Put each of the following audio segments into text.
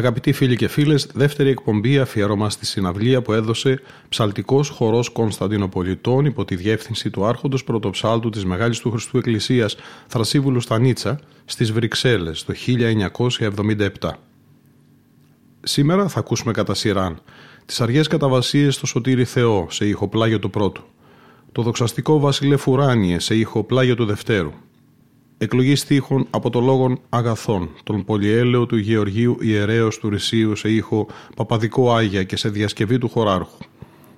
Αγαπητοί φίλοι και φίλες, δεύτερη εκπομπή αφιέρωμα στη συναυλία που έδωσε ψαλτικός χορός Κωνσταντινοπολιτών υπό τη διεύθυνση του Άρχοντος Πρωτοψάλτου της Μεγάλης του Χριστού Εκκλησίας Θρασίβουλου Στανίτσα στις Βρυξέλλες το 1977. Σήμερα θα ακούσουμε κατά σειράν τις αργές καταβασίες στο Σωτήρι Θεό σε ήχο πλάγιο του πρώτου, το δοξαστικό Βασιλε Φουράνιε σε ήχο πλάγιο του δευτέρου, Εκλογής στίχων από το λόγον Αγαθών, τον πολυέλαιο του Γεωργίου Ιερέως του Ρησίου σε ήχο Παπαδικό Άγια και σε διασκευή του χωράρχου.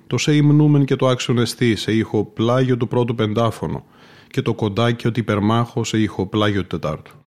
Το σε υμνούμεν και το άξιον εστί σε ήχο πλάγιο του πρώτου πεντάφωνο και το κοντάκι ότι υπερμάχο σε ήχο πλάγιο του τετάρτου.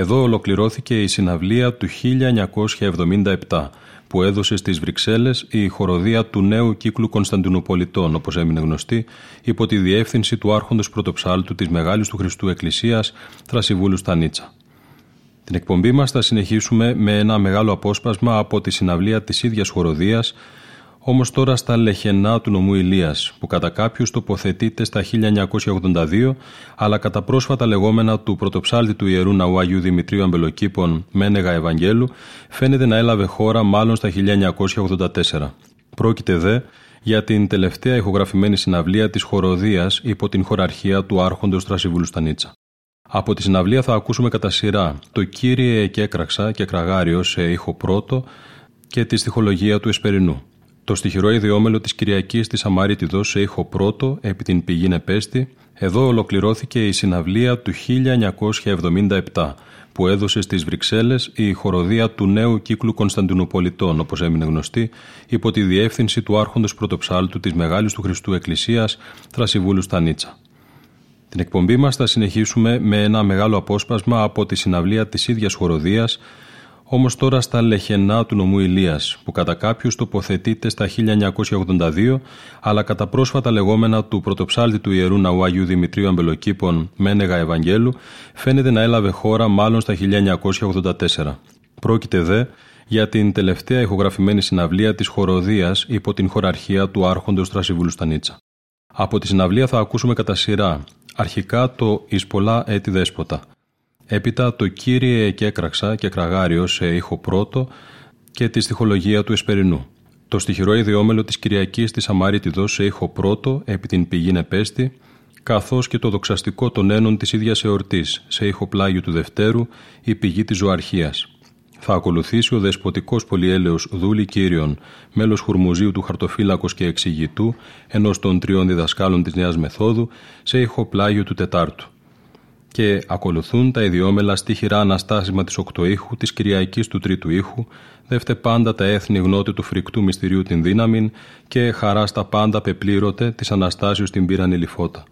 Εδώ ολοκληρώθηκε η συναυλία του 1977 που έδωσε στις Βρυξέλλες η χοροδία του νέου κύκλου Κωνσταντινουπολιτών, όπως έμεινε γνωστή, υπό τη διεύθυνση του άρχοντος πρωτοψάλτου της Μεγάλης του Χριστού Εκκλησίας Θρασιβούλου Στανίτσα. Την εκπομπή μας θα συνεχίσουμε με ένα μεγάλο απόσπασμα από τη συναυλία της ίδιας χοροδίας Όμως τώρα στα λεχενά του νομού Ηλίας, που κατά κάποιους τοποθετείται στα 1982, αλλά κατά πρόσφατα λεγόμενα του πρωτοψάλτη του ιερού ναού Αγίου Δημητρίου Αμπελοκήπων Μένεγα Ευαγγέλου, φαίνεται να έλαβε χώρα μάλλον στα 1984. Πρόκειται δε για την τελευταία ηχογραφημένη συναυλία της χοροδίας υπό την χωραρχία του Άρχοντος Τρασιβούλου Στανίτσα. Από τη συναυλία θα ακούσουμε κατά σειρά το «Κύριε και έκραξα και κραγάριο» σε ήχο πρώτο και τη στοιχολογία του Εσπερινού. Το στοιχειρό ιδιόμελο της Κυριακής τη Αμαρίτιδο σε ήχο πρώτο επί την πηγή Νεπέστη, εδώ ολοκληρώθηκε η συναυλία του 1977 που έδωσε στις Βρυξέλλες η χοροδία του νέου κύκλου Κωνσταντινουπολιτών, όπως έμεινε γνωστή, υπό τη διεύθυνση του άρχοντος πρωτοψάλτου της Μεγάλης του Χριστού Εκκλησίας, Θρασιβούλου Στανίτσα. Την εκπομπή μας θα συνεχίσουμε με ένα μεγάλο απόσπασμα από τη συναυλία της ίδιας χοροδίας Όμως τώρα στα λεχενά του νομού Ηλίας, που κατά κάποιους τοποθετείται στα 1982, αλλά κατά πρόσφατα λεγόμενα του πρωτοψάλτη του ιερού ναού Αγίου Δημητρίου Αμπελοκήπων Μένεγα Ευαγγέλου, φαίνεται να έλαβε χώρα μάλλον στα 1984. Πρόκειται δε για την τελευταία ηχογραφημένη συναυλία της χοροδίας υπό την χωραρχία του Άρχοντος Τρασιβούλου Στανίτσα. Από τη συναυλία θα ακούσουμε κατά σειρά αρχικά το «Εις πολλά έτη δέσποτα», Έπειτα το «Κύριε και έκραξα» και «Κραγάριο» σε ήχο πρώτο και τη στοιχολογία του Εσπερινού. Το στοιχειρό ιδιόμελο της Κυριακής της Αμάριτιδος σε ήχο πρώτο επί την πηγή Νεπέστη, καθώς και το δοξαστικό των ένων της ίδιας εορτής σε ήχο πλάγιο του Δευτέρου, η πηγή της Ζωαρχίας. Θα ακολουθήσει ο δεσποτικός πολυέλεος Δούλη Κύριον, μέλος χουρμουζίου του χαρτοφύλακος και εξηγητού, ενός των τριών διδασκάλων της Νέας Μεθόδου, σε ήχο πλάγιο του Τετάρτου και ακολουθούν τα ιδιόμελα στίχηρα αναστάσιμα της οκτωήχου, της Κυριακής του τρίτου ήχου, δεύτε πάντα τα έθνη γνώτη του φρικτού μυστηρίου την δύναμη και χαρά στα πάντα πεπλήρωτε της Αναστάσεως την πήραν ηλιφώτα.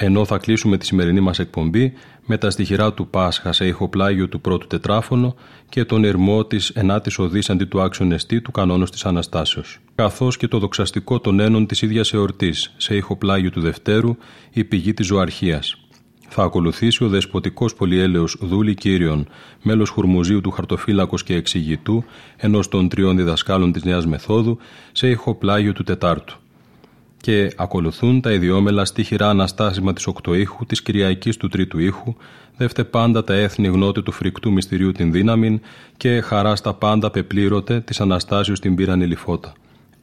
Ενώ θα κλείσουμε τη σημερινή μας εκπομπή με τα στοιχειρά του Πάσχα σε ηχοπλάγιο του πρώτου τετράφωνο και τον ερμό της ενάτης οδής αντί του άξιον εστί του κανόνος της Αναστάσεως. Καθώς και το δοξαστικό των ένων της ίδιας εορτής σε ηχοπλάγιο του Δευτέρου, η πηγή της ζωαρχίας θα ακολουθήσει ο δεσποτικός πολυέλεος Δούλη Κύριον, μέλος Χουρμουζίου του Χαρτοφύλακος και Εξηγητού, ενός των τριών διδασκάλων της Νέας Μεθόδου, σε ηχοπλάγιο του Τετάρτου. Και ακολουθούν τα ιδιόμελα στίχηρα αναστάσιμα της Οκτωήχου, της Κυριακής του Τρίτου ήχου, δεύτε πάντα τα έθνη γνώτη του φρικτού μυστηρίου την δύναμη και χαράς στα πάντα πεπλήρωτε της Αναστάσεως την πήραν ηλιφώτα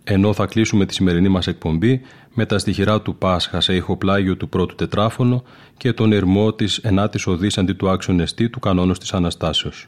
ενώ θα κλείσουμε τη σημερινή μας εκπομπή με τα στοιχειρά του Πάσχα σε ηχοπλάγιο του πρώτου τετράφωνο και τον ερμό της ενάτης οδής αντί του άξιον εστί του κανόνος της Αναστάσεως.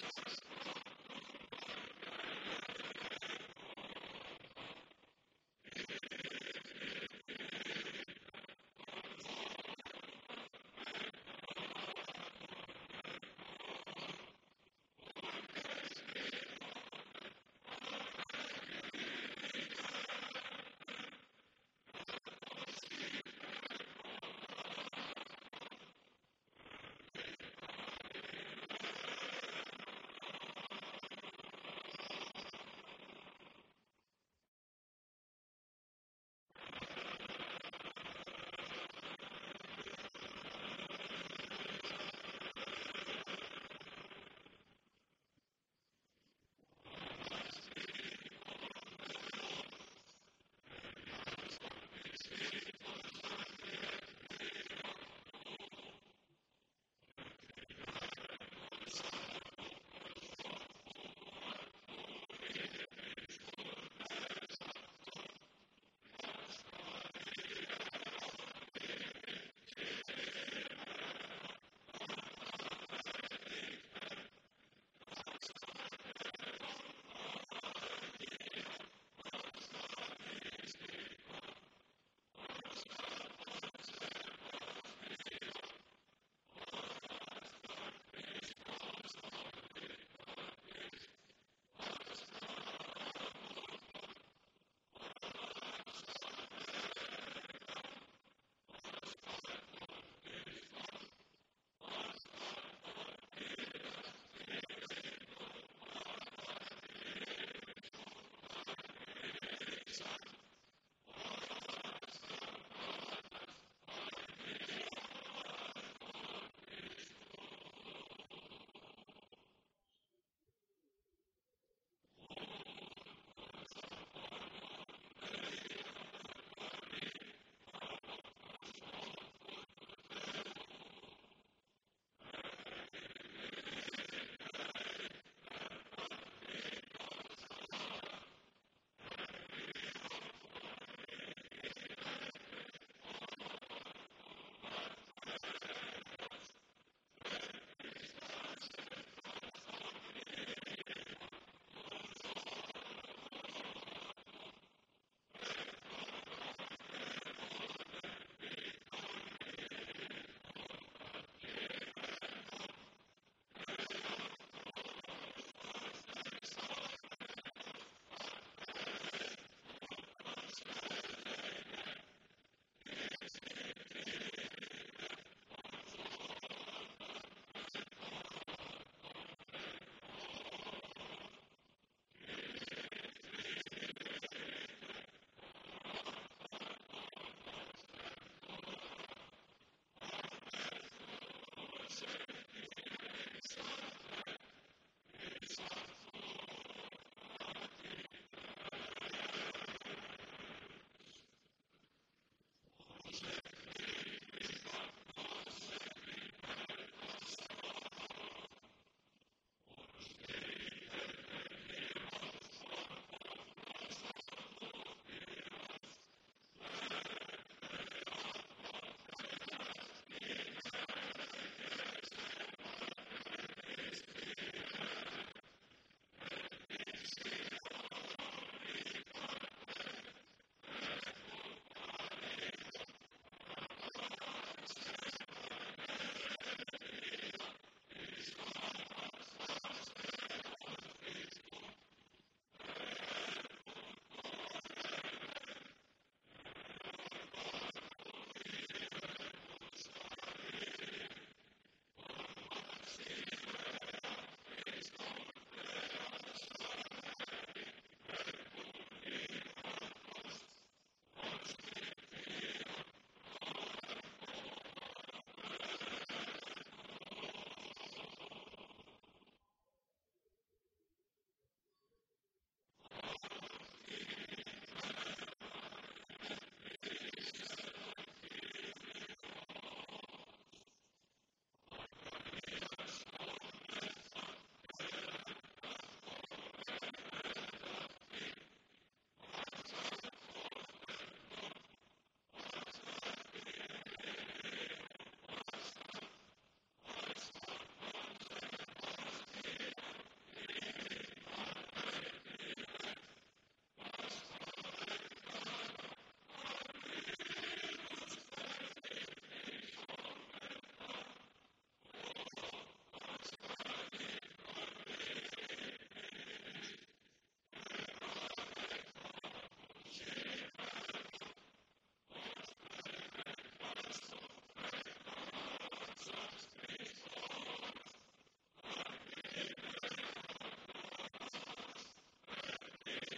Jesus.